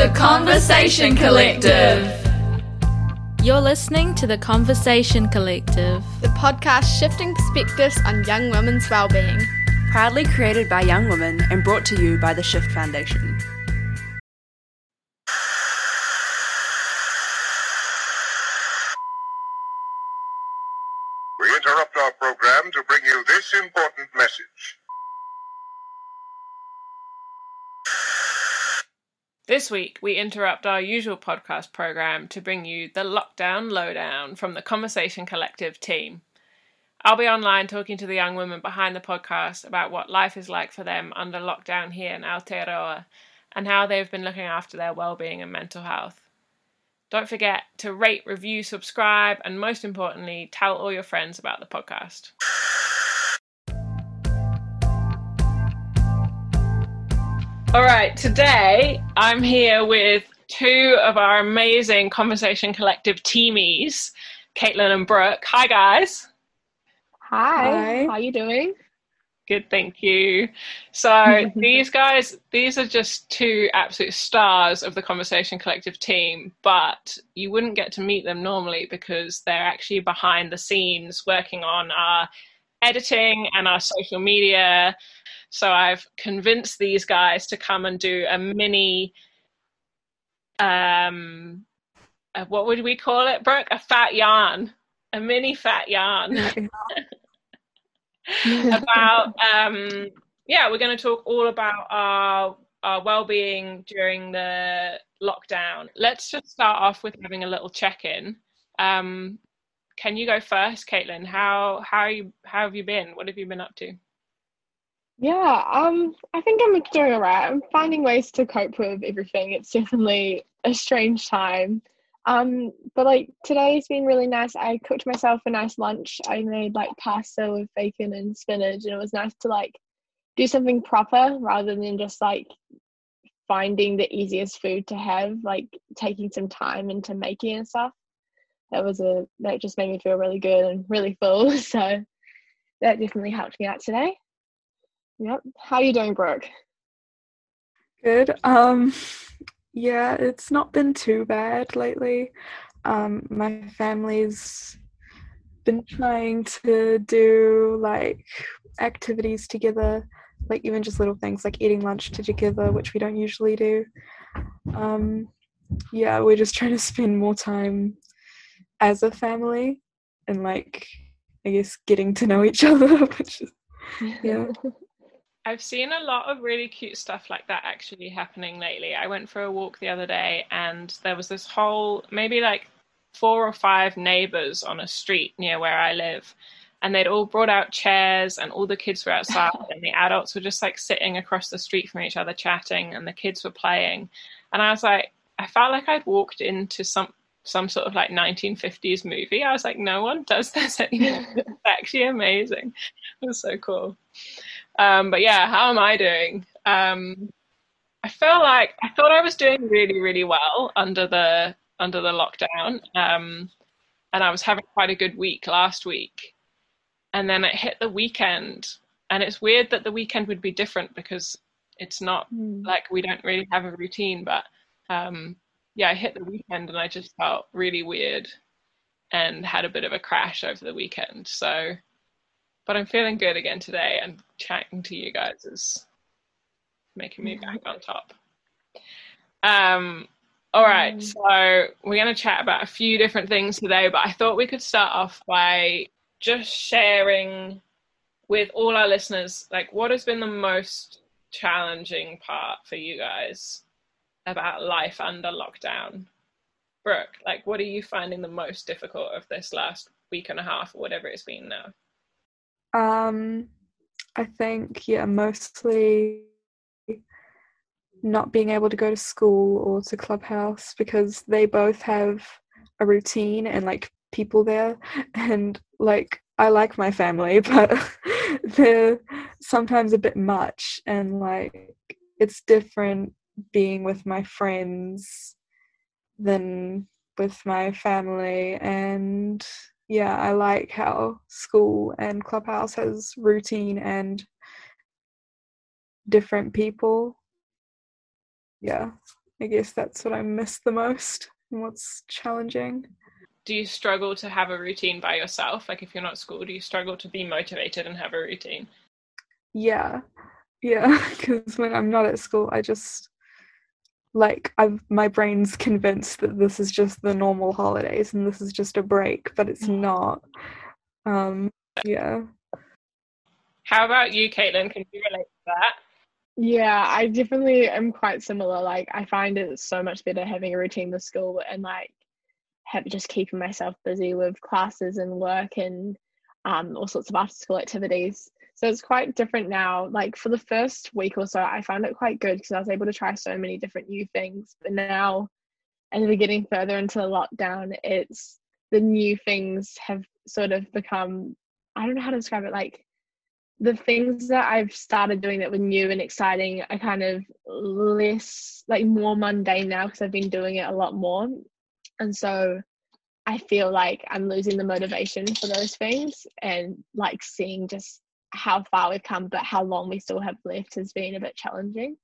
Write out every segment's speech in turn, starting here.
The Conversation Collective. You're listening to The Conversation Collective, the podcast shifting perspectives on young women's well-being. Proudly created by young women and brought to you by the Shift Foundation. We interrupt our program to bring you this important message. This week, we interrupt our usual podcast program to bring you the Lockdown Lowdown from the Conversation Collective team. I'll be online talking to the young women behind the podcast about what life is like for them under lockdown here in Aotearoa and how they've been looking after their well-being and mental health. Don't forget to rate, review, subscribe, and most importantly, tell all your friends about the podcast. All right, today I'm here with two of our amazing Conversation Collective teamies, Kaitlyn and Brooke. Hi, guys. Hi. Hi. How are you doing? Good, thank you. So these guys, these are just two absolute stars of the Conversation Collective team, but you wouldn't get to meet them normally because they're actually behind the scenes working on our editing and our social media. So I've convinced these guys to come and do a mini um uh, what would we call it, Brooke? A fat yarn. A mini fat yarn. about um yeah we're going to talk all about our our well-being during the lockdown let's just start off with having a little check-in um can you go first kaitlyn how how you how have you been what have you been up to Yeah, um, I think I'm doing alright. I'm finding ways to cope with everything. It's definitely a strange time. Um, but like today's been really nice. I cooked myself a nice lunch. I made like pasta with bacon and spinach, and it was nice to like do something proper rather than just like finding the easiest food to have, like taking some time into making and stuff. That was a that just made me feel really good and really full. So that definitely helped me out today. Yep. How are you doing, Brooke? Good. Um yeah, it's not been too bad lately. Um my family's been trying to do like activities together, like even just little things like eating lunch together, which we don't usually do. Um yeah, we're just trying to spend more time as a family and like I guess getting to know each other, which is yeah. I've seen a lot of really cute stuff like that actually happening lately. I went for a walk the other day and there was this whole, maybe like four or five neighbors on a street near where I live. And they'd all brought out chairs and all the kids were outside and the adults were just like sitting across the street from each other chatting and the kids were playing. And I was like, I felt like I'd walked into some some sort of like 1950s movie. I was like, no one does this anymore. it's actually amazing. It was so cool. Um, but yeah, how am I doing? Um, I feel like I thought I was doing really, really well under the under the lockdown, um, and I was having quite a good week last week. And then it hit the weekend, and it's weird that the weekend would be different because it's not like we don't really have a routine. But um, yeah, I hit the weekend, and I just felt really weird, and had a bit of a crash over the weekend. So but I'm feeling good again today, and chatting to you guys is making me back on top. Um, all right, so we're going to chat about a few different things today, but I thought we could start off by just sharing with all our listeners, like, what has been the most challenging part for you guys about life under lockdown? Brooke, like, what are you finding the most difficult of this last week and a half, or whatever it's been now? Um, I think yeah, mostly not being able to go to school or to clubhouse because they both have a routine and like people there, and like I like my family, but they're sometimes a bit much, and like it's different being with my friends than with my family and yeah, I like how school and clubhouse has routine and different people. Yeah. I guess that's what I miss the most and what's challenging. Do you struggle to have a routine by yourself? Like if you're not school, do you struggle to be motivated and have a routine? Yeah, yeah, because when I'm not at school, I just like I've my brain's convinced that this is just the normal holidays and this is just a break, but it's not. Um, yeah. How about you, Kaitlyn? Can you relate to that? Yeah, I definitely am quite similar. Like, I find it so much better having a routine with school and like have just keeping myself busy with classes and work and um, all sorts of after school activities. So it's quite different now. Like for the first week or so, I found it quite good because I was able to try so many different new things. But now, as we're getting further into the lockdown, it's the new things have sort of become I don't know how to describe it. Like the things that I've started doing that were new and exciting are kind of less like more mundane now because I've been doing it a lot more. And so I feel like I'm losing the motivation for those things and like seeing just how far we've come, but how long we still have left has been a bit challenging.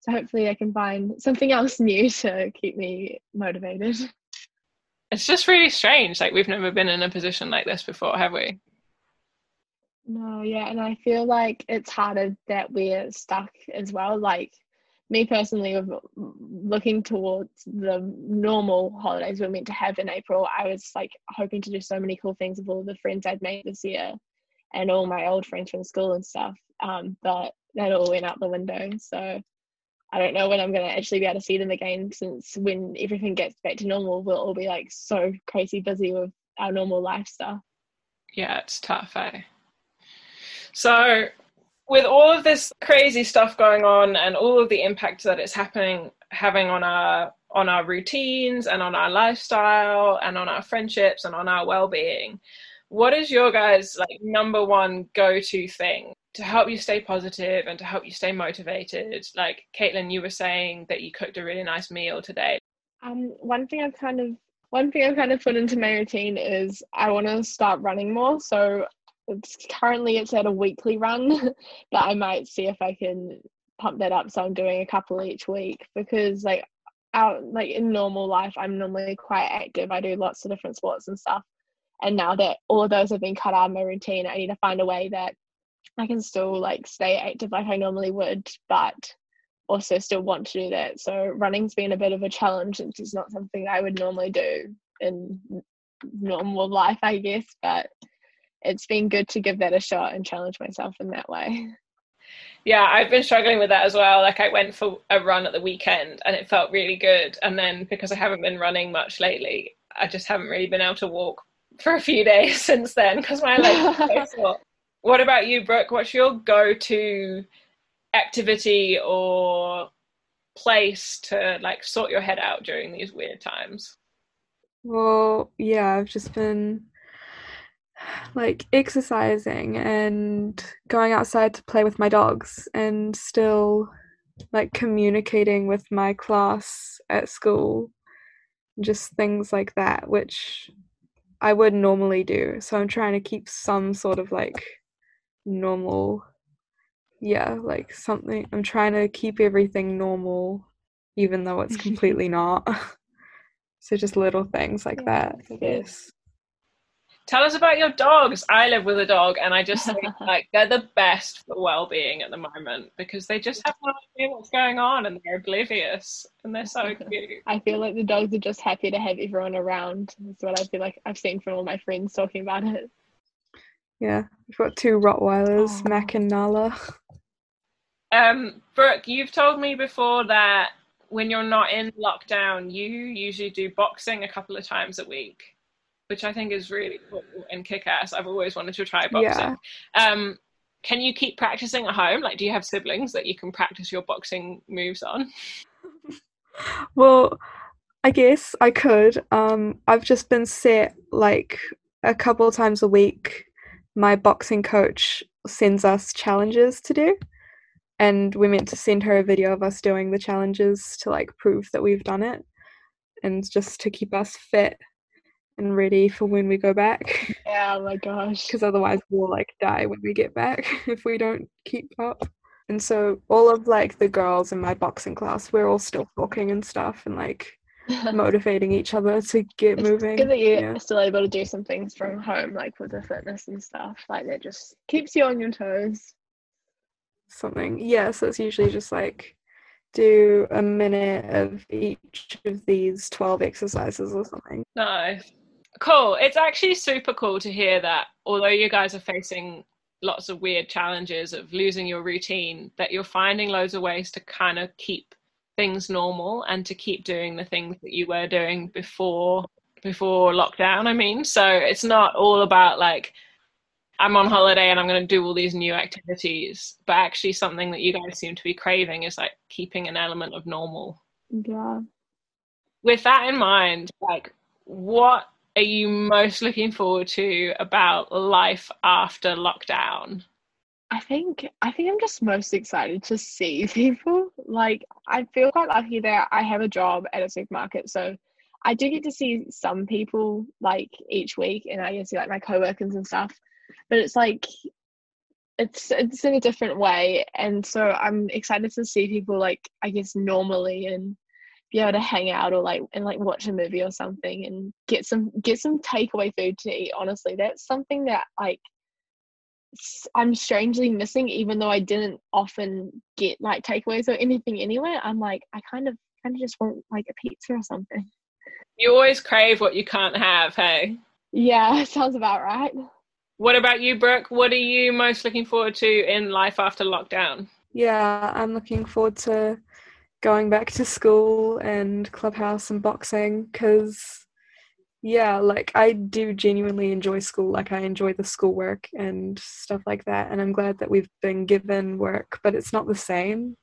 So hopefully I can find something else new to keep me motivated. It's just really strange. Like we've never been in a position like this before, have we? No, yeah, and I feel like it's harder that we're stuck as well. Like me personally, of looking towards the normal holidays we're meant to have in April, I was like hoping to do so many cool things with all the friends I'd made this year and all my old friends from school and stuff. Um, but that all went out the window. So I don't know when I'm going to actually be able to see them again since when everything gets back to normal, we'll all be like so crazy busy with our normal life stuff. Yeah, it's tough, eh? So, with all of this crazy stuff going on and all of the impact that it's happening having on our on our routines and on our lifestyle and on our friendships and on our well-being what is your guys like number one go-to thing to help you stay positive and to help you stay motivated? Like kaitlyn you were saying that you cooked a really nice meal today. Um one thing i've kind of one thing i've kind of put into my routine is i want to start running more. So it's currently it's at a weekly run but i might see if i can pump that up. So i'm doing a couple each week because like out like in normal life i'm normally quite active. I do lots of different sports and stuff and now that all of those have been cut out of my routine i need to find a way that i can still like stay active like i normally would but also still want to do that. So running's been a bit of a challenge it's not something i would normally do in normal life i guess but it's been good to give that a shot and challenge myself in that way. Yeah i've been struggling with that as well. Like i went for a run at the weekend and it felt really good. And then because i haven't been running much lately i just haven't really been able to walk for a few days since then because my legs What about you, Brooke? What's your go-to activity or place to like sort your head out during these weird times? Well, yeah, I've just been like exercising and going outside to play with my dogs and still like communicating with my class at school just things like that which I would normally do. So I'm trying to keep some sort of like normal yeah, like something I'm trying to keep everything normal even though it's completely not. so just little things like yeah, that, I guess. Tell us about your dogs. I live with a dog, and I just think like they're the best for well-being at the moment because they just have no idea what's going on and they're oblivious and they're so cute. I feel like the dogs are just happy to have everyone around. That's what I feel like I've seen from all my friends talking about it. Yeah, we've got two Rottweilers, oh. Mac and Nala. Um, Brooke, you've told me before that when you're not in lockdown, you usually do boxing a couple of times a week which I think is really cool and kick ass. I've always wanted to try boxing. Yeah. Um, can you keep practicing at home? Like, do you have siblings that you can practice your boxing moves on? well, I guess I could. Um, I've just been set like a couple times a week. My boxing coach sends us challenges to do, and we're meant to send her a video of us doing the challenges to like prove that we've done it, and just to keep us fit and ready for when we go back. Yeah, oh my gosh. Because otherwise we'll like die when we get back if we don't keep up. And so all of like the girls in my boxing class, we're all still talking and stuff and like motivating each other to get It's moving. good that you're Yeah. still able to do some things from home, like with the fitness and stuff. Like that just keeps you on your toes. Something. Yeah, so it's usually just like do a minute of each of these 12 exercises or something. Nice. Cool. It's actually super cool to hear that although you guys are facing lots of weird challenges of losing your routine, that you're finding loads of ways to kind of keep things normal and to keep doing the things that you were doing before before lockdown, I mean. So it's not all about like I'm on holiday and I'm going to do all these new activities, but actually something that you guys seem to be craving is like keeping an element of normal Yeah. with that in mind, like what are you most looking forward to about life after lockdown? I think I think I'm just most excited to see people. Like I feel quite lucky that I have a job at a supermarket, so I do get to see some people like each week, and I get to see like my coworkers and stuff. But it's like it's it's in a different way, and so I'm excited to see people like I guess normally and be able to hang out or like and like watch a movie or something and get some get some takeaway food to eat. Honestly, that's something that like i'm strangely missing, even though I didn't often get like takeaways or anything anywhere. I'm like, I kind of kind of just want like a pizza or something. You always crave what you can't have, hey? Yeah, sounds about right. What about you, Brooke? What are you most looking forward to in life after lockdown? Yeah, I'm looking forward to going back to school and clubhouse and boxing because, yeah, like I do genuinely enjoy school. Like I enjoy the schoolwork and stuff like that. And I'm glad that we've been given work, but it's not the same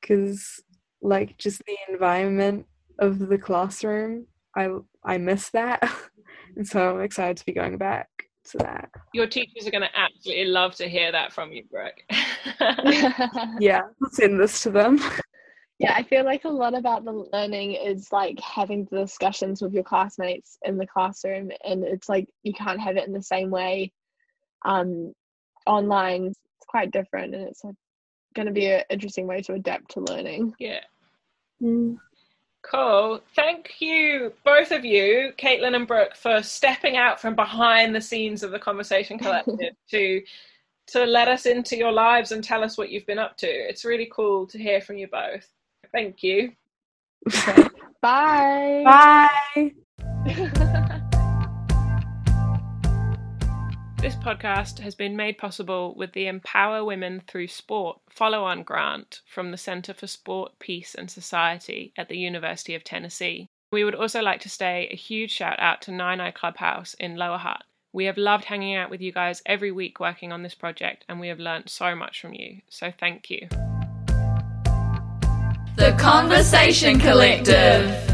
because, like, just the environment of the classroom, I I miss that, and so I'm excited to be going back to that. Your teachers are going to absolutely love to hear that from you, Brooke. Yeah, I'll send this to them. Yeah, I feel like a lot about the learning is like having the discussions with your classmates in the classroom, and it's like you can't have it in the same way um, online. It's quite different, and it's going to be an interesting way to adapt to learning. yeah. Mm. Cool. Thank you, both of you, Kaitlyn and Brooke, for stepping out from behind the scenes of the Conversation Collective to to let us into your lives and tell us what you've been up to. It's really cool to hear from you both. Thank you. Bye. Bye. This podcast has been made possible with the Empower Women Through Sport follow on grant from the Center for Sport, Peace and Society at the University of Tennessee. We would also like to say a huge shout out to Naenae Clubhouse in Lower Hutt. We have loved hanging out with you guys every week working on this project, and we have learnt so much from you. So thank you. The Conversation Collective.